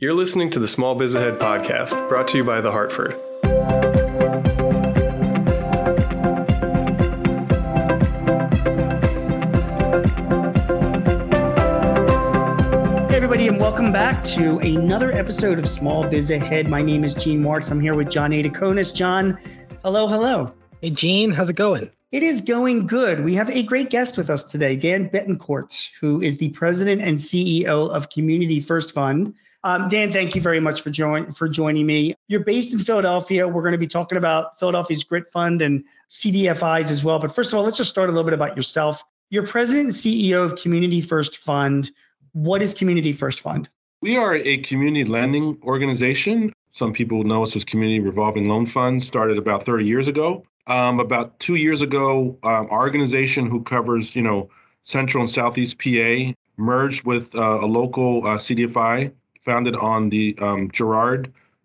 You're listening to the Small Biz Ahead podcast, brought to you by The Hartford. Hey, everybody, and welcome back to another episode of Small Biz Ahead. My name is Gene Marks. I'm here with John Adakonis. John, hello, hello. Hey, Gene, how's it going? It is going good. We have a great guest with us today, Dan Betancourt, who is the president and CEO of Community First Fund. Um, Dan, thank you very much for join for joining me. You're based in Philadelphia. We're going to be talking about Philadelphia's Grit Fund and CDFIs as well. But first of all, let's just start a little bit about yourself. You're president and CEO of Community First Fund. What is Community First Fund? We are a community lending organization. Some people know us as Community Revolving Loan Fund, started about 30 years ago. Um, about two years ago, um, our organization, who covers, you know, Central and Southeast PA, merged with uh, a local uh, CDFI founded on the um,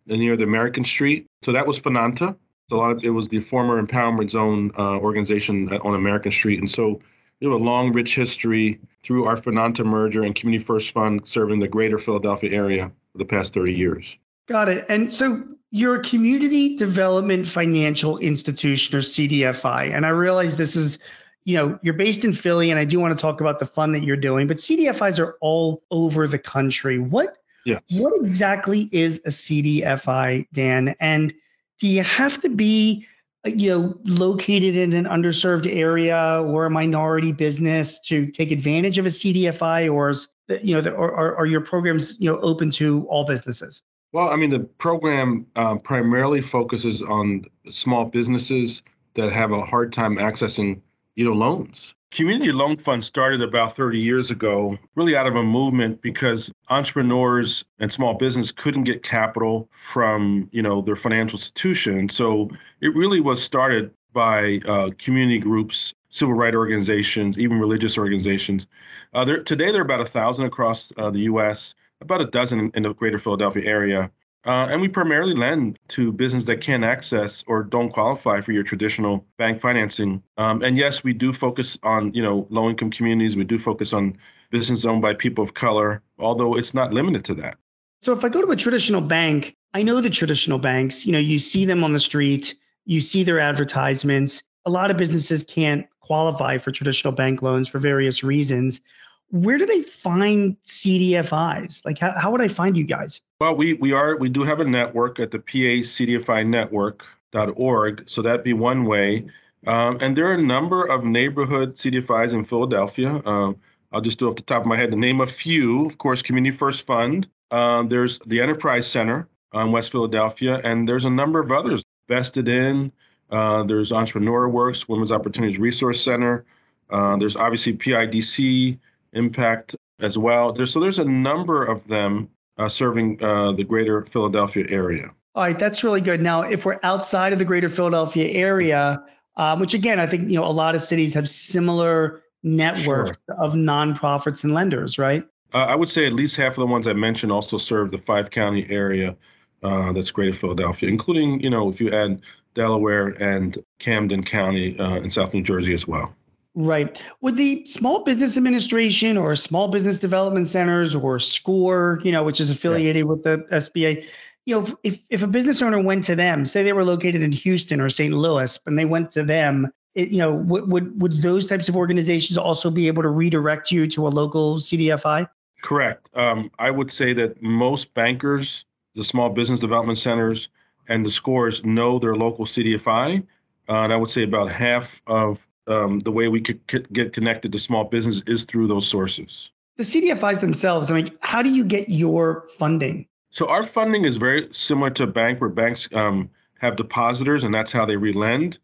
near the American Street. So that was Finanta. So a lot of it was the former Empowerment Zone uh, organization on American Street, and so we have a long, rich history through our Finanta merger and Community First Fund serving the greater Philadelphia area for the past 30 years. Got it. And so you're a community development financial institution or CDFI. And I realize this is, you know, you're based in Philly, and I do want to talk about the fund that you're doing, but CDFIs are all over the country. What Yes. What exactly is a CDFI, Dan? And do you have to be, you know, located in an underserved area or a minority business to take advantage of a CDFI, or is the, you know, the, or, are your programs you know open to all businesses? Well, I mean, the program uh, primarily focuses on small businesses that have a hard time accessing, you know, loans. Community Loan Fund started about 30 years ago, really out of a movement because entrepreneurs and small business couldn't get capital from, you know, their financial institution. So it really was started by uh, community groups, civil rights organizations, even religious organizations. Uh, today, there are about a thousand across uh, the U.S., about a dozen in the greater Philadelphia area. Uh, and we primarily lend to businesses that can't access or don't qualify for your traditional bank financing. Um, and yes, we do focus on you know low income communities. We do focus on business owned by people of color, although it's not limited to that. So if I go to a traditional bank, I know the traditional banks. You know, you see them on the street, you see their advertisements. A lot of businesses can't qualify for traditional bank loans for various reasons where do they find CDFIs? Like, how, how would I find you guys? Well, we we are we do have a network at the PA CDFI network.org. So that'd be one way. Um, and there are a number of neighborhood CDFIs in Philadelphia. Um, I'll just do off the top of my head the name a few. Of course, Community First Fund. Um, there's the Enterprise Center in West Philadelphia, and there's a number of others. Vested in. Uh, there's Entrepreneur Works, Women's Opportunities Resource Center. Uh, there's obviously PIDC, impact as well. There's, so there's a number of them uh, serving uh, the greater Philadelphia area. All right, that's really good. Now, if we're outside of the greater Philadelphia area, um, which again, I think you know a lot of cities have similar networks sure. of nonprofits and lenders, right? Uh, I would say at least half of the ones I mentioned also serve the five county area uh, that's greater Philadelphia, including you know if you add Delaware and Camden County uh, in South New Jersey as well. Right. Would the Small Business Administration or Small Business Development Centers or SCORE, you know, which is affiliated yeah. with the SBA, you know, if, if a business owner went to them, say they were located in Houston or St. Louis, and they went to them, it, you know, would, would would those types of organizations also be able to redirect you to a local CDFI? Correct. Um, I would say that most bankers, the small business development centers, and the scores know their local CDFI. Uh, and I would say about half of um, the way we could get connected to small business is through those sources. The CDFIs themselves, I mean, how do you get your funding? So our funding is very similar to a bank where banks um, have depositors and that's how they relend.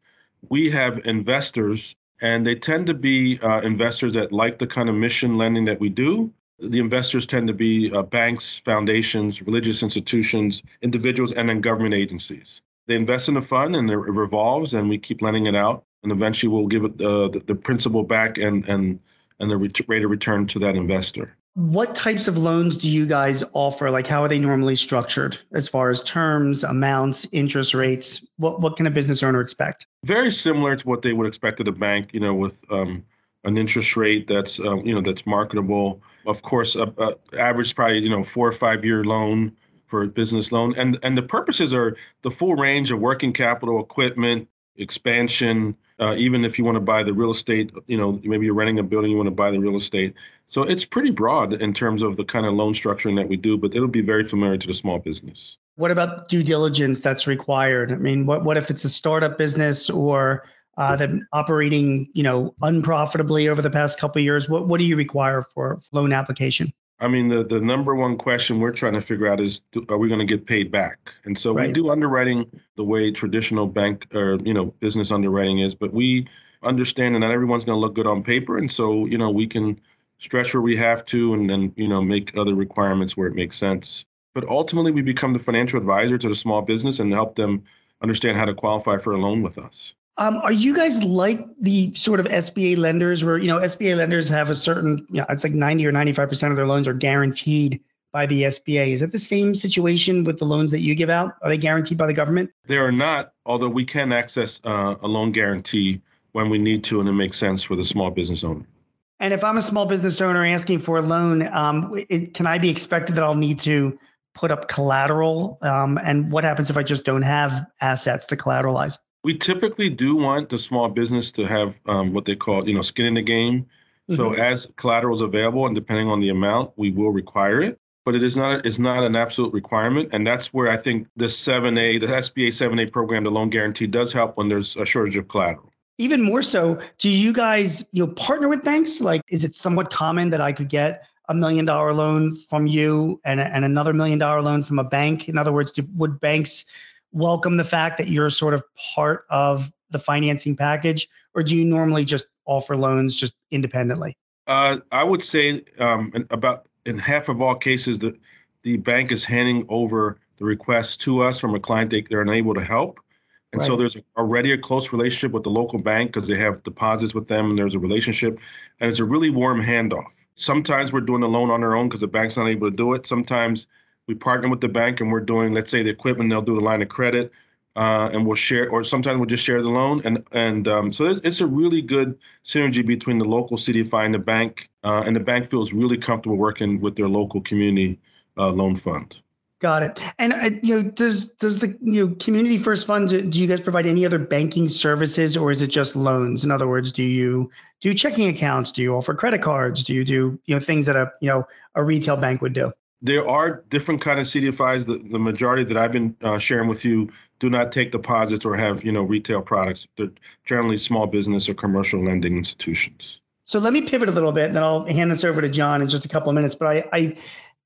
We have investors and they tend to be uh, investors that like the kind of mission lending that we do. The investors tend to be uh, banks, foundations, religious institutions, individuals, and then government agencies. They invest in the fund and it revolves and we keep lending it out and eventually we'll give it uh, the, the principal back and and and the rate of return to that investor. What types of loans do you guys offer? Like, how are they normally structured as far as terms, amounts, interest rates? What what can a business owner expect? Very similar to what they would expect at a bank. You know, with um, an interest rate that's um, you know that's marketable. Of course, a, a average probably you know four or five year loan for a business loan, and and the purposes are the full range of working capital, equipment, expansion. Uh, even if you want to buy the real estate, you know maybe you're renting a building, you want to buy the real estate. So it's pretty broad in terms of the kind of loan structuring that we do, but it'll be very familiar to the small business. What about due diligence that's required? I mean, what what if it's a startup business or uh, that operating, you know, unprofitably over the past couple of years? What what do you require for loan application? I mean, the, the number one question we're trying to figure out is, are we going to get paid back? And so right. we do underwriting the way traditional bank or you know business underwriting is, but we understand that not everyone's going to look good on paper, and so you know we can stretch where we have to, and then you know make other requirements where it makes sense. But ultimately, we become the financial advisor to the small business and help them understand how to qualify for a loan with us. Um, are you guys like the sort of SBA lenders where, you know, SBA lenders have a certain, you know, it's like 90 or 95% of their loans are guaranteed by the SBA. Is that the same situation with the loans that you give out? Are they guaranteed by the government? They are not, although we can access uh, a loan guarantee when we need to and it makes sense for the small business owner. And if I'm a small business owner asking for a loan, um, it, can I be expected that I'll need to put up collateral? Um, and what happens if I just don't have assets to collateralize? We typically do want the small business to have um, what they call, you know, skin in the game. Mm-hmm. So as collateral is available and depending on the amount, we will require it. But it is not it's not an absolute requirement, and that's where I think the 7A, the SBA 7A program, the loan guarantee, does help when there's a shortage of collateral. Even more so, do you guys you know partner with banks? Like, is it somewhat common that I could get a million dollar loan from you and, and another million dollar loan from a bank? In other words, do, would banks welcome the fact that you're sort of part of the financing package, or do you normally just offer loans just independently? Uh, I would say um, about in half of all cases, the the bank is handing over the request to us from a client they, they're unable to help. And right. so there's already a close relationship with the local bank because they have deposits with them and there's a relationship. And it's a really warm handoff. Sometimes we're doing the loan on our own because the bank's not able to do it. Sometimes we partner with the bank and we're doing, let's say, the equipment. They'll do the line of credit, uh, and we'll share, or sometimes we'll just share the loan. And and um, so it's, a really good synergy between the local CDFI and the bank, uh, and the bank feels really comfortable working with their local community uh, loan fund. Got it. And uh, you know, does does the you know community first fund? Do you guys provide any other banking services, or is it just loans? In other words, do you do checking accounts? Do you offer credit cards? Do you do you know things that a you know a retail bank would do? There are different kind of CDFIs. The, the majority that I've been uh, sharing with you do not take deposits or have you know retail products. They're generally small business or commercial lending institutions. So let me pivot a little bit, and then I'll hand this over to John in just a couple of minutes. But I, I,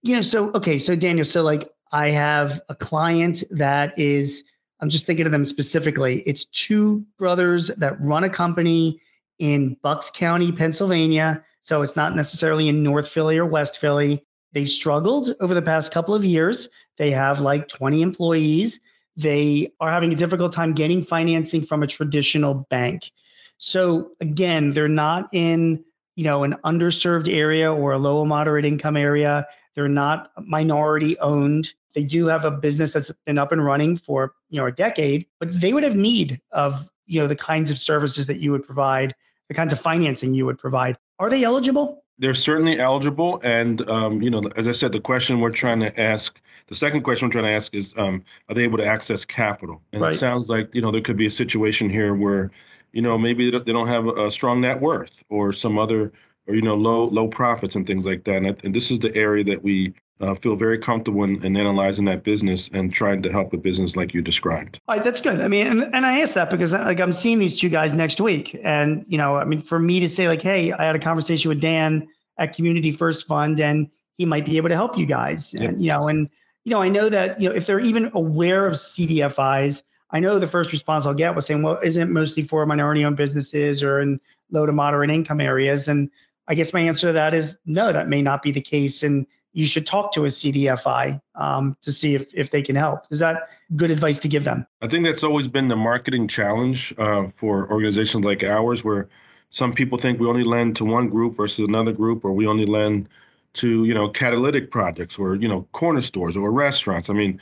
you know, so okay, so Daniel, so like I have a client that is, I'm just thinking of them specifically. It's two brothers that run a company in Bucks County, Pennsylvania. So it's not necessarily in North Philly or West Philly they struggled over the past couple of years. They have like 20 employees. They are having a difficult time getting financing from a traditional bank. So again, they're not in, you know, an underserved area or a low or moderate income area. They're not minority owned. They do have a business that's been up and running for, you know, a decade, but they would have need of, you know, the kinds of services that you would provide, the kinds of financing you would provide. Are they eligible? they're certainly eligible. And, um, you know, as I said, the question we're trying to ask, the second question we're trying to ask is, um, are they able to access capital? And right. it sounds like, you know, there could be a situation here where, you know, maybe they don't have a strong net worth or some other, or, you know, low, low profits and things like that. And, and this is the area that we uh, feel very comfortable in, in, analyzing that business and trying to help a business like you described. All right, that's good. I mean, and, and I asked that because like I'm seeing these two guys next week, and you know, I mean, for me to say like, hey, I had a conversation with Dan at Community First Fund, and he might be able to help you guys. Yep. And you know, and you know, I know that you know if they're even aware of CDFIs, I know the first response I'll get was saying, well, isn't it mostly for minority-owned businesses or in low to moderate income areas? And I guess my answer to that is no, that may not be the case, and you should talk to a CDFI um, to see if, if they can help. Is that good advice to give them? I think that's always been the marketing challenge uh, for organizations like ours, where some people think we only lend to one group versus another group, or we only lend to you know catalytic projects or you know corner stores or restaurants. I mean,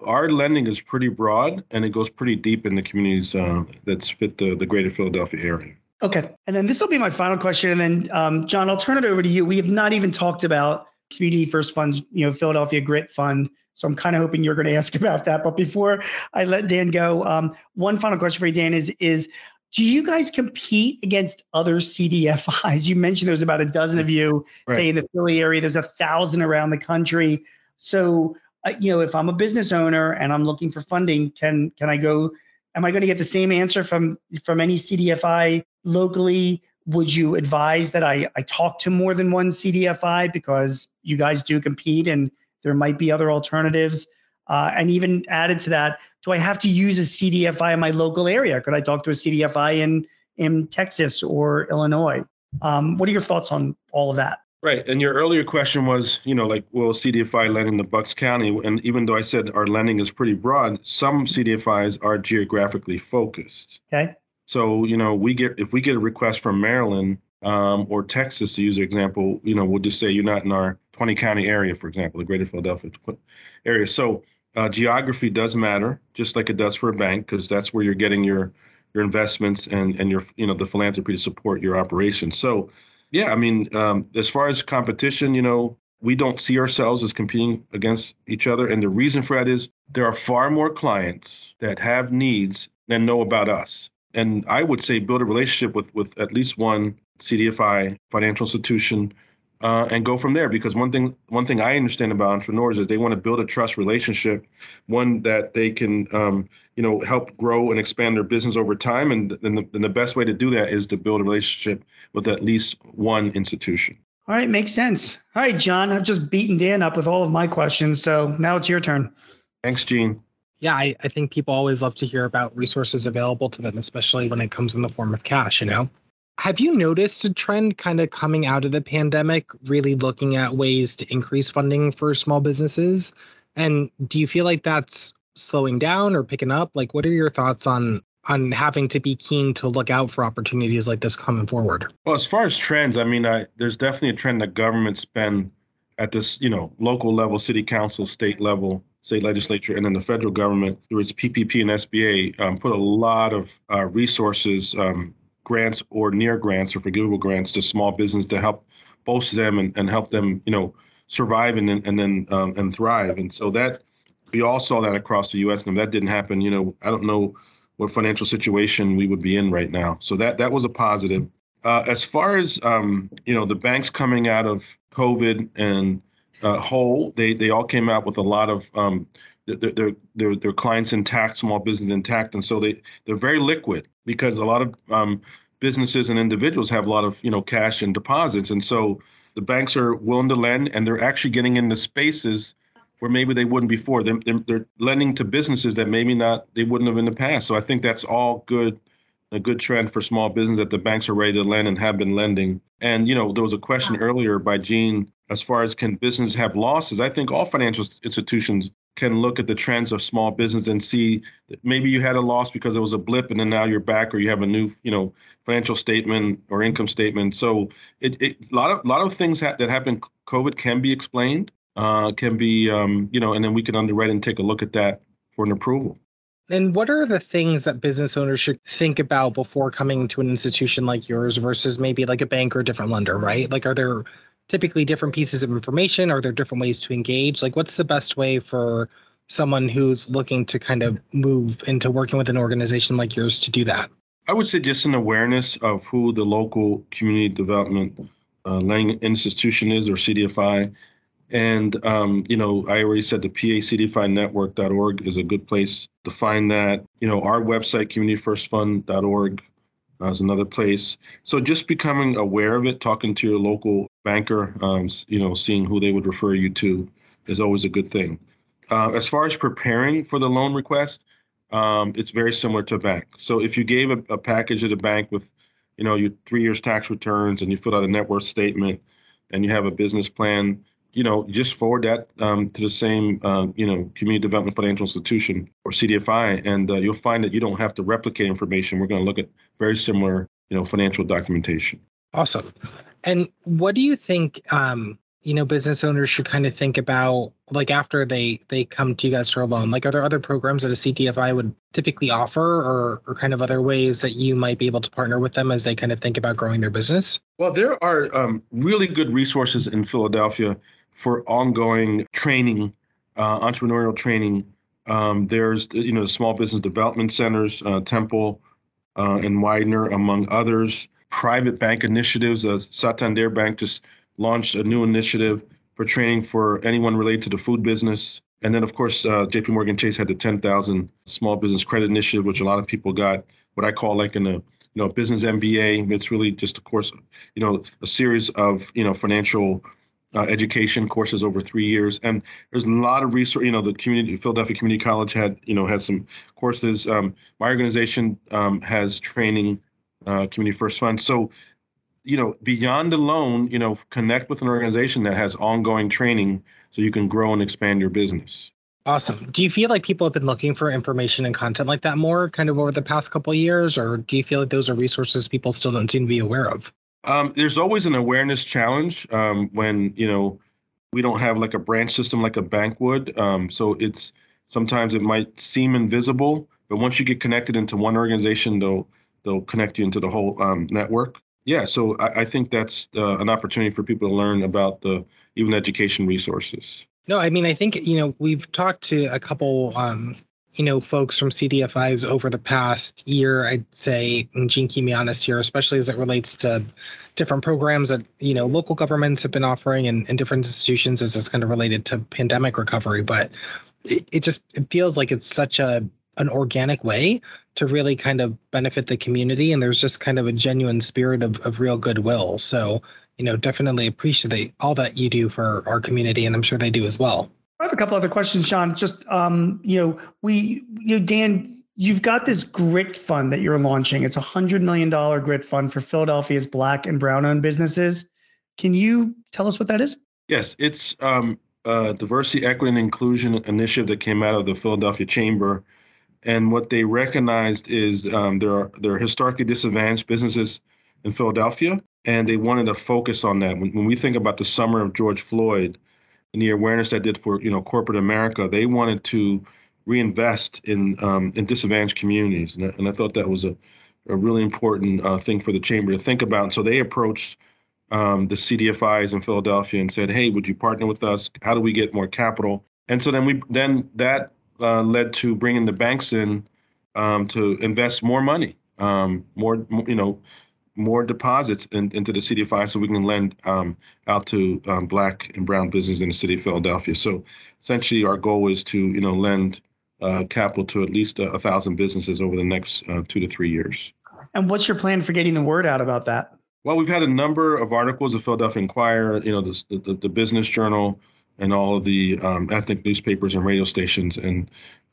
our lending is pretty broad and it goes pretty deep in the communities uh, that's fit the, the greater Philadelphia area. Okay. And then this will be my final question. And then, um, John, I'll turn it over to you. We have not even talked about Community First Funds, you know, Philadelphia Grit Fund. So I'm kind of hoping you're going to ask about that. But before I let Dan go, um, one final question for you, Dan, is is do you guys compete against other CDFIs? You mentioned there's about a dozen of you, right. say in the Philly area. There's a thousand around the country. So, uh, you know, if I'm a business owner and I'm looking for funding, can can I go? Am I going to get the same answer from from any CDFI locally? Would you advise that I I talk to more than one CDFI because you guys do compete and there might be other alternatives? Uh, and even added to that, do I have to use a CDFI in my local area? Could I talk to a CDFI in in Texas or Illinois? Um, what are your thoughts on all of that? Right. And your earlier question was, you know, like, will CDFI lend in the Bucks County? And even though I said our lending is pretty broad, some CDFIs are geographically focused. Okay. So, you know, we get if we get a request from Maryland um, or Texas, to use an example, you know, we'll just say you're not in our 20 county area, for example, the greater Philadelphia area. So uh, geography does matter, just like it does for a bank, because that's where you're getting your your investments and and your you know the philanthropy to support your operations. So, yeah, I mean, um, as far as competition, you know, we don't see ourselves as competing against each other, and the reason for that is there are far more clients that have needs than know about us. And I would say build a relationship with with at least one CDFI financial institution uh, and go from there. Because one thing one thing I understand about entrepreneurs is they want to build a trust relationship, one that they can um, you know help grow and expand their business over time. And, and the, and the best way to do that is to build a relationship with at least one institution. All right, makes sense. All right, John, I've just beaten Dan up with all of my questions, so now it's your turn. Thanks, Gene. Yeah, I, I think people always love to hear about resources available to them, especially when it comes in the form of cash, you know? Have you noticed a trend kind of coming out of the pandemic, really looking at ways to increase funding for small businesses? And do you feel like that's slowing down or picking up? Like, what are your thoughts on on having to be keen to look out for opportunities like this coming forward? Well, as far as trends, I mean, I, there's definitely a trend that government spend at this, you know, local level, city council, state level, state legislature, and then the federal government through its PPP and SBA um, put a lot of uh, resources um, grants or near grants or forgivable grants to small business to help bolster them and, and help them, you know, survive and then and then um, and thrive. And so that we all saw that across the U.S. And if that didn't happen, you know, I don't know what financial situation we would be in right now. So that that was a positive. Uh, as far as um, you know, the banks coming out of COVID and uh, whole, they they all came out with a lot of um, their, their their their clients intact, small business intact, and so they they're very liquid because a lot of um, businesses and individuals have a lot of you know cash and deposits, and so the banks are willing to lend, and they're actually getting into spaces where maybe they wouldn't before. They're, they're lending to businesses that maybe not they wouldn't have in the past. So I think that's all good, a good trend for small business that the banks are ready to lend and have been lending. And you know there was a question earlier by Gene as far as can business have losses. I think all financial institutions can look at the trends of small business and see that maybe you had a loss because it was a blip and then now you're back or you have a new you know financial statement or income statement so it, it a lot of a lot of things ha- that happen covid can be explained uh, can be um, you know and then we can underwrite and take a look at that for an approval and what are the things that business owners should think about before coming to an institution like yours versus maybe like a bank or a different lender right like are there typically different pieces of information? Are there different ways to engage? Like, what's the best way for someone who's looking to kind of move into working with an organization like yours to do that? I would say just an awareness of who the local community development uh, institution is or CDFI. And, um, you know, I already said the pacdfinetwork.org is a good place to find that. You know, our website, communityfirstfund.org, is another place. So just becoming aware of it, talking to your local banker, um, you know, seeing who they would refer you to is always a good thing. Uh, as far as preparing for the loan request, um, it's very similar to a bank. So if you gave a, a package at a bank with, you know, your three years tax returns and you fill out a net worth statement and you have a business plan, you know, just forward that um, to the same, uh, you know, community development financial institution or CDFI, and uh, you'll find that you don't have to replicate information. We're going to look at very similar, you know, financial documentation. Awesome. And what do you think um, you know business owners should kind of think about like after they they come to you guys for a loan like are there other programs that a CDFI would typically offer or or kind of other ways that you might be able to partner with them as they kind of think about growing their business well there are um, really good resources in philadelphia for ongoing training uh, entrepreneurial training um, there's you know small business development centers uh, temple uh, and widener among others private bank initiatives uh, santander bank just launched a new initiative for training for anyone related to the food business. And then, of course, uh, JP Morgan Chase had the 10,000 Small Business Credit Initiative, which a lot of people got what I call like in a you know business MBA. It's really just a course, you know, a series of you know financial uh, education courses over three years. And there's a lot of resource. You know, the community Philadelphia Community College had you know has some courses. Um, my organization um, has training, uh, Community First Fund. So you know, beyond the loan, you know, connect with an organization that has ongoing training so you can grow and expand your business. Awesome. Do you feel like people have been looking for information and content like that more kind of over the past couple years, or do you feel like those are resources people still don't seem to be aware of? Um, there's always an awareness challenge um, when, you know, we don't have like a branch system like a bank would. Um, so it's sometimes it might seem invisible, but once you get connected into one organization, they'll they'll connect you into the whole um, network yeah, so I, I think that's uh, an opportunity for people to learn about the even education resources. No, I mean, I think you know we've talked to a couple, um, you know, folks from CDFIs over the past year. I'd say, and Gene Kimianis here, especially as it relates to different programs that you know local governments have been offering and, and different institutions as it's kind of related to pandemic recovery. But it, it just it feels like it's such a an organic way to really kind of benefit the community and there's just kind of a genuine spirit of, of real goodwill so you know definitely appreciate all that you do for our community and i'm sure they do as well i have a couple other questions sean. Just um you know we you know dan you've got this grit fund that you're launching. It's a hundred million dollar grit fund for philadelphia's black and brown owned businesses. Can you tell us what that is? Yes it's um a diversity equity and inclusion initiative that came out of the philadelphia chamber. And what they recognized is um, there are there are historically disadvantaged businesses in Philadelphia, and they wanted to focus on that. When, when we think about the summer of George Floyd and the awareness that did for you know corporate America, they wanted to reinvest in um, in disadvantaged communities, and I, and I thought that was a a really important uh, thing for the chamber to think about. And so they approached um, the CDFIs in Philadelphia and said, "Hey, would you partner with us? How do we get more capital?" And so then we then that uh, led to bringing the banks in um, to invest more money, um, more you know, more deposits in, into the CDFI, so we can lend um, out to um, black and brown businesses in the city of Philadelphia. So essentially, our goal is to you know lend uh, capital to at least a, a, thousand businesses over the next uh, two to three years. And what's your plan for getting the word out about that? Well, we've had a number of articles, the Philadelphia Inquirer, you know, the, the, the Business Journal, and all of the um, ethnic newspapers and radio stations. And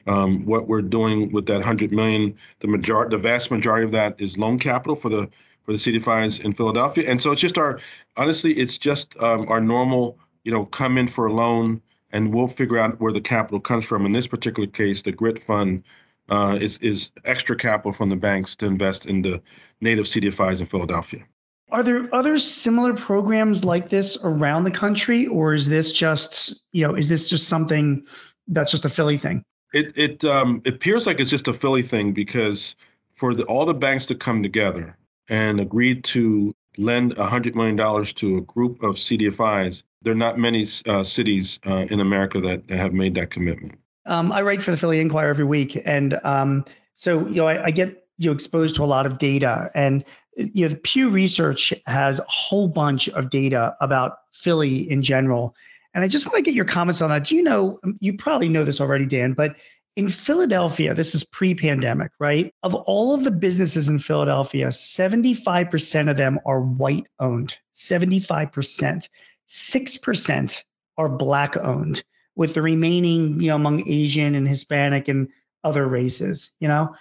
um, what we're doing with that hundred million, the major, the vast majority of that is loan capital for the for the CDFIs in Philadelphia. And so it's just our, honestly, it's just um, our normal, you know, come in for a loan, and we'll figure out where the capital comes from. In this particular case, the Grit Fund. Uh, is is extra capital from the banks to invest in the native CDFIs in Philadelphia. Are there other similar programs like this around the country, or is this just you know is this just something that's just a Philly thing? It it um, it appears like it's just a Philly thing because for the, all the banks to come together and agreed to lend hundred million dollars to a group of CDFIs, there are not many uh, cities uh, in America that, that, have made that commitment. Um, I write for the Philly Inquirer every week, and um, so you know I, I get you exposed to a lot of data, and you know, the Pew Research has a whole bunch of data about Philly in general. And I just want to get your comments on that. Do you know, you probably know this already, Dan, but in Philadelphia, this is pre pandemic, right? Of all of the businesses in Philadelphia, 75% of them are white owned, 75%. 6% are black owned, with the remaining, you know, among Asian and Hispanic and other races, you know?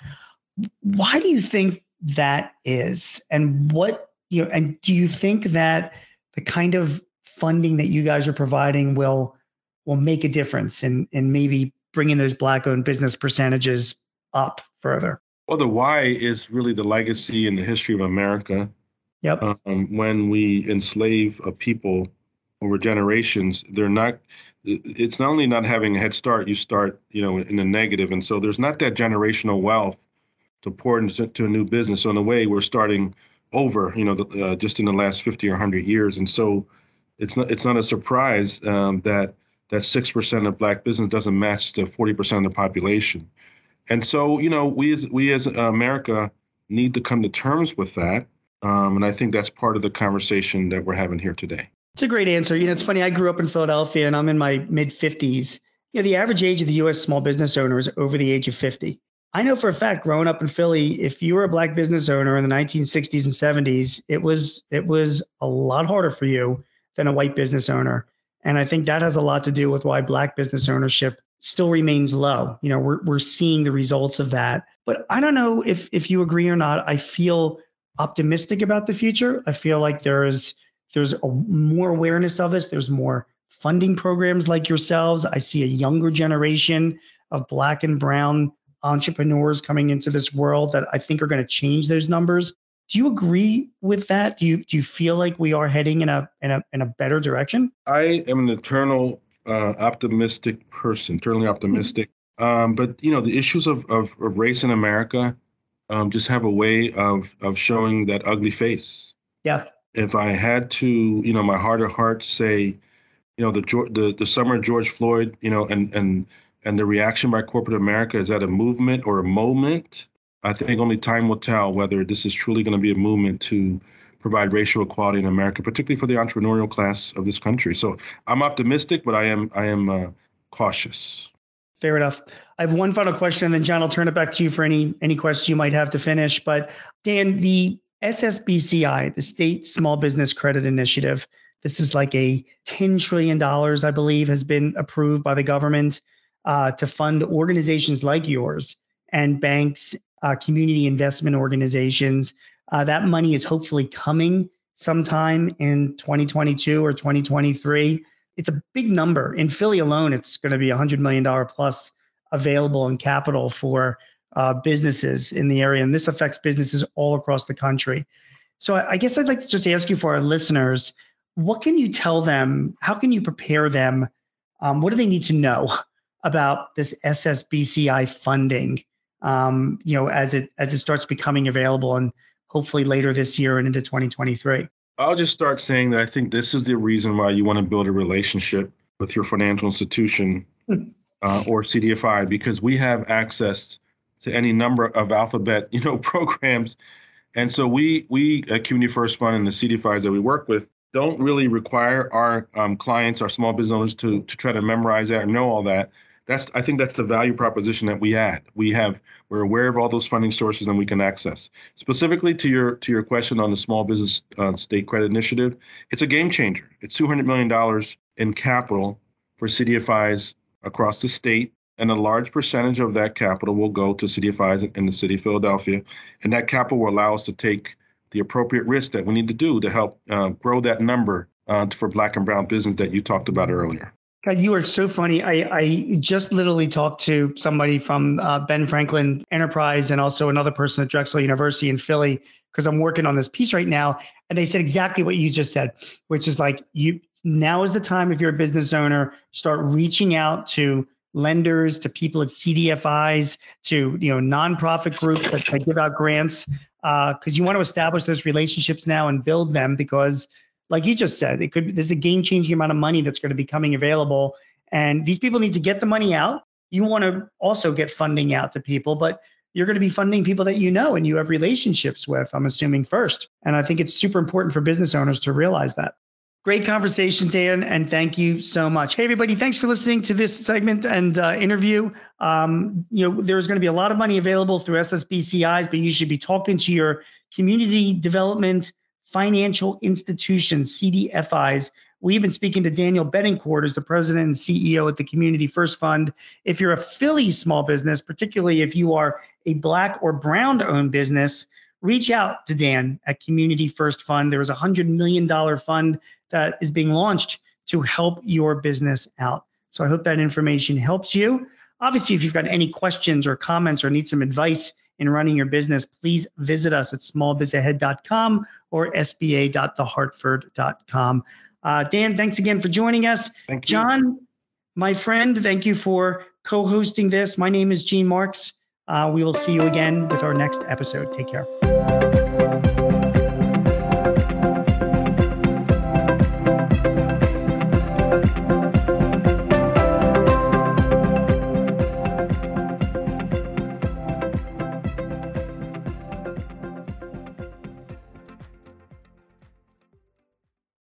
Why do you think that is? And what you know and do you think that the kind of funding that you guys are providing will will make a difference in in maybe bringing those black owned business percentages up further? Well the why is really the legacy and the history of america. Yep. Um, when we enslave a people over generations, they're not. It's not only not having a head start, you start, you know, in the negative, and so there's not that generational wealth to pour into to a new business. So in a way, we're starting over, you know, uh, just in the last 50 or 100 years, and so it's not it's not a surprise um, that that six percent of black business doesn't match the 40 percent of the population, and so you know we as we as America need to come to terms with that, um, and I think that's part of the conversation that we're having here today. It's a great answer. You know, it's funny. I grew up in Philadelphia, and I'm in my mid 50s. You know, the average age of the U.S. small business owner is over the age of 50. I know for a fact, growing up in Philly, if you were a black business owner in the 1960s and 70s, it was it was a lot harder for you than a white business owner. And I think that has a lot to do with why black business ownership still remains low. You know, we're we're seeing the results of that. But I don't know if if you agree or not. I feel optimistic about the future. I feel like there's there's a, more awareness of this. There's more funding programs like yourselves. I see a younger generation of black and brown entrepreneurs coming into this world that I think are going to change those numbers. Do you agree with that? Do you do you feel like we are heading in a in a in a better direction? I am an eternal uh, optimistic person, eternally mm-hmm. optimistic. Mm-hmm. Um, but you know, the issues of, of, of race in America um, just have a way of of showing that ugly face. Yeah. If I had to, you know, my heart of hearts say, you know, the the the summer George Floyd, you know, and and and the reaction by corporate America is that a movement or a moment? I think only time will tell whether this is truly going to be a movement to provide racial equality in America, particularly for the entrepreneurial class of this country. So I'm optimistic, but I am I am uh, cautious. Fair enough. I have one final question, and then John, I'll turn it back to you for any any questions you might have to finish. But Dan, the SSBCI, the State Small Business Credit Initiative, this is like a ten trillion dollars, I believe, has been approved by the government uh, to fund organizations like yours and banks, uh, community investment organizations. Uh, that money is hopefully coming sometime in 2022 or 2023. It's a big number. In Philly alone, it's going to be $100 million plus available in capital for uh, businesses in the area. And this affects businesses all across the country. So I guess I'd like to just ask you for our listeners what can you tell them? How can you prepare them? Um, what do they need to know about this SSBCI funding? Um, you know, as it as it starts becoming available, and hopefully later this year and into 2023. I'll just start saying that I think this is the reason why you want to build a relationship with your financial institution hmm. uh, or CDFI because we have access to any number of alphabet, you know, programs, and so we we at Community First Fund and the CDFIs that we work with don't really require our um, clients, our small business owners, to to try to memorize that or know all that that's I think that's the value proposition that we add. We have we're aware of all those funding sources and we can access. Specifically to your to your question on the small business uh, state credit initiative, it's a game changer. It's 200 million dollars in capital for CDFIs across the state, and a large percentage of that capital will go to CDFIs in the city of Philadelphia, and that capital will allow us to take the appropriate risk that we need to do to help uh, grow that number uh, for Black and Brown business that you talked about earlier. God, you are so funny. I, I just literally talked to somebody from uh, Ben Franklin Enterprise and also another person at Drexel University in Philly because I'm working on this piece right now. And they said exactly what you just said, which is like you now is the time if you're a business owner, start reaching out to lenders, to people at CDFIs, to you know nonprofit groups that, give out grants, because uh, you want to establish those relationships now and build them because like you just said, it could there's a game changing amount of money that's going to be coming available, and these people need to get the money out. You want to also get funding out to people, but you're going to be funding people that you know and you have relationships with. I'm assuming first, and I think it's super important for business owners to realize that. Great conversation, Dan, and thank you so much. Hey, everybody, thanks for listening to this segment and uh, interview. Um, you know, there's going to be a lot of money available through SSBCIs, but you should be talking to your community development financial institutions, CDFIs. We've been speaking to Daniel Betancourt, who's the president and CEO at the Community First Fund. If you're a Philly small business, particularly if you are a Black or Brown owned business, reach out to Dan at Community First Fund. There is a $100 million fund that is being launched to help your business out. So I hope that information helps you. Obviously, if you've got any questions or comments or need some advice in running your business, please visit us at smallbizahead.com or sba.thehartford.com. Uh, Dan, thanks again for joining us. Thank you. John, my friend, thank you for co hosting this. My name is Gene Marks. Uh, we will see you again with our next episode. Take care.